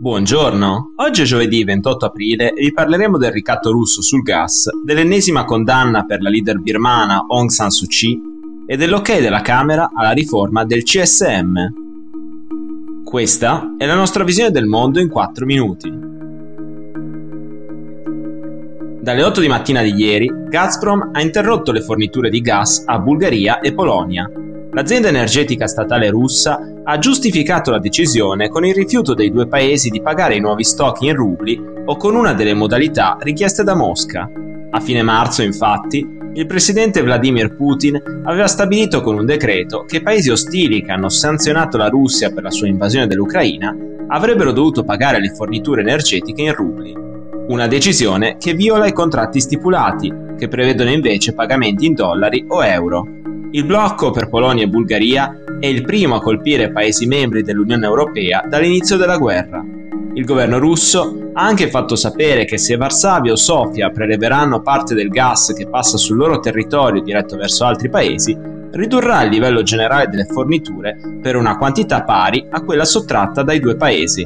Buongiorno, oggi è giovedì 28 aprile e vi parleremo del ricatto russo sul gas, dell'ennesima condanna per la leader birmana Aung San Suu Kyi e dell'ok della Camera alla riforma del CSM. Questa è la nostra visione del mondo in 4 minuti. Dalle 8 di mattina di ieri, Gazprom ha interrotto le forniture di gas a Bulgaria e Polonia L'azienda energetica statale russa ha giustificato la decisione con il rifiuto dei due paesi di pagare i nuovi stock in rubli o con una delle modalità richieste da Mosca. A fine marzo, infatti, il presidente Vladimir Putin aveva stabilito con un decreto che paesi ostili che hanno sanzionato la Russia per la sua invasione dell'Ucraina avrebbero dovuto pagare le forniture energetiche in rubli. Una decisione che viola i contratti stipulati, che prevedono invece pagamenti in dollari o euro. Il blocco per Polonia e Bulgaria è il primo a colpire paesi membri dell'Unione Europea dall'inizio della guerra. Il governo russo ha anche fatto sapere che se Varsavia o Sofia preleveranno parte del gas che passa sul loro territorio diretto verso altri paesi, ridurrà il livello generale delle forniture per una quantità pari a quella sottratta dai due paesi.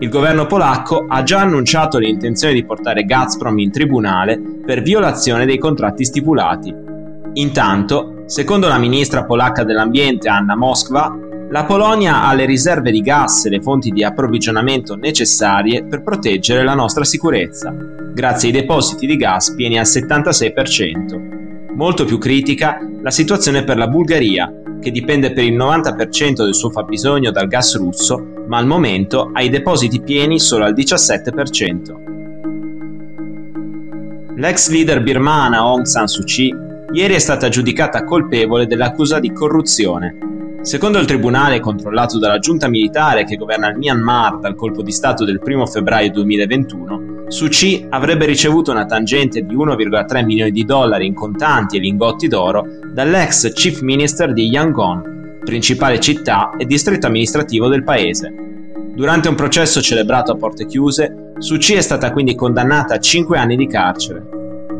Il governo polacco ha già annunciato l'intenzione di portare Gazprom in tribunale per violazione dei contratti stipulati. Intanto, Secondo la ministra polacca dell'ambiente Anna Moskva, la Polonia ha le riserve di gas e le fonti di approvvigionamento necessarie per proteggere la nostra sicurezza, grazie ai depositi di gas pieni al 76%. Molto più critica la situazione per la Bulgaria, che dipende per il 90% del suo fabbisogno dal gas russo, ma al momento ha i depositi pieni solo al 17%. L'ex leader birmana Aung San Suu Kyi ieri è stata giudicata colpevole dell'accusa di corruzione. Secondo il tribunale controllato dalla giunta militare che governa il Myanmar dal colpo di Stato del 1 febbraio 2021, Suu Kyi avrebbe ricevuto una tangente di 1,3 milioni di dollari in contanti e lingotti d'oro dall'ex chief minister di Yangon, principale città e distretto amministrativo del paese. Durante un processo celebrato a porte chiuse, Suu Kyi è stata quindi condannata a 5 anni di carcere.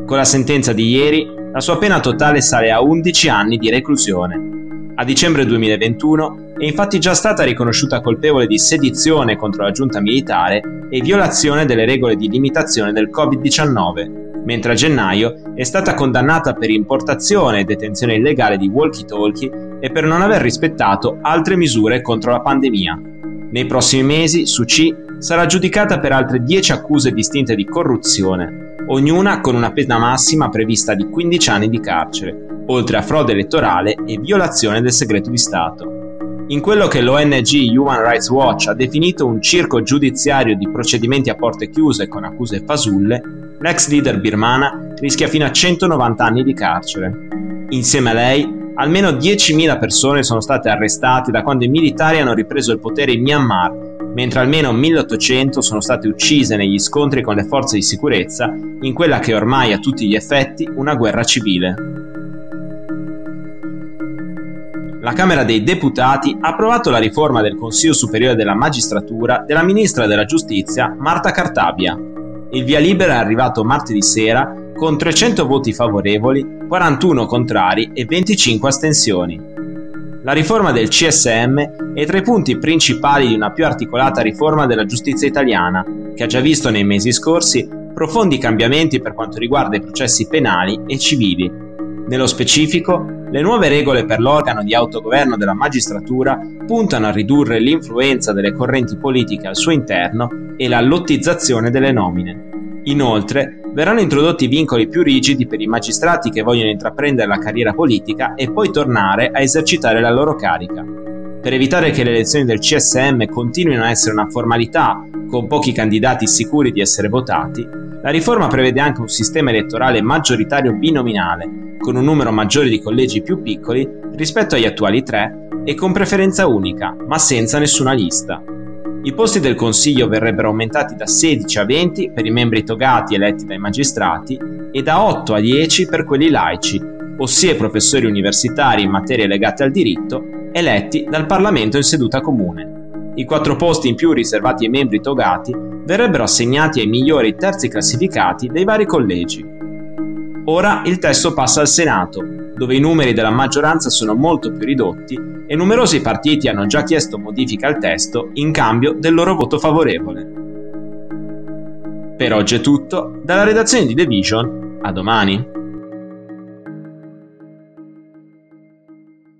Con la sentenza di ieri, la sua pena totale sale a 11 anni di reclusione. A dicembre 2021 è infatti già stata riconosciuta colpevole di sedizione contro la giunta militare e violazione delle regole di limitazione del Covid-19, mentre a gennaio è stata condannata per importazione e detenzione illegale di walkie-talkie e per non aver rispettato altre misure contro la pandemia. Nei prossimi mesi Suu Kyi sarà giudicata per altre 10 accuse distinte di corruzione, ognuna con una pena massima prevista di 15 anni di carcere, oltre a frode elettorale e violazione del segreto di Stato. In quello che l'ONG Human Rights Watch ha definito un circo giudiziario di procedimenti a porte chiuse con accuse fasulle, l'ex leader birmana rischia fino a 190 anni di carcere. Insieme a lei, almeno 10.000 persone sono state arrestate da quando i militari hanno ripreso il potere in Myanmar mentre almeno 1800 sono state uccise negli scontri con le forze di sicurezza in quella che è ormai a tutti gli effetti una guerra civile. La Camera dei Deputati ha approvato la riforma del Consiglio Superiore della Magistratura della Ministra della Giustizia Marta Cartabia. Il via libera è arrivato martedì sera con 300 voti favorevoli, 41 contrari e 25 astensioni. La riforma del CSM è tra i punti principali di una più articolata riforma della giustizia italiana, che ha già visto nei mesi scorsi profondi cambiamenti per quanto riguarda i processi penali e civili. Nello specifico, le nuove regole per l'organo di autogoverno della magistratura puntano a ridurre l'influenza delle correnti politiche al suo interno e la lottizzazione delle nomine. Inoltre, verranno introdotti vincoli più rigidi per i magistrati che vogliono intraprendere la carriera politica e poi tornare a esercitare la loro carica. Per evitare che le elezioni del CSM continuino a essere una formalità, con pochi candidati sicuri di essere votati, la riforma prevede anche un sistema elettorale maggioritario binominale, con un numero maggiore di collegi più piccoli rispetto agli attuali tre e con preferenza unica, ma senza nessuna lista. I posti del Consiglio verrebbero aumentati da 16 a 20 per i membri togati eletti dai magistrati e da 8 a 10 per quelli laici, ossia professori universitari in materie legate al diritto, eletti dal Parlamento in seduta comune. I quattro posti in più riservati ai membri togati verrebbero assegnati ai migliori terzi classificati dei vari collegi. Ora il testo passa al Senato, dove i numeri della maggioranza sono molto più ridotti e numerosi partiti hanno già chiesto modifiche al testo in cambio del loro voto favorevole. Per oggi è tutto, dalla redazione di The Vision, a domani.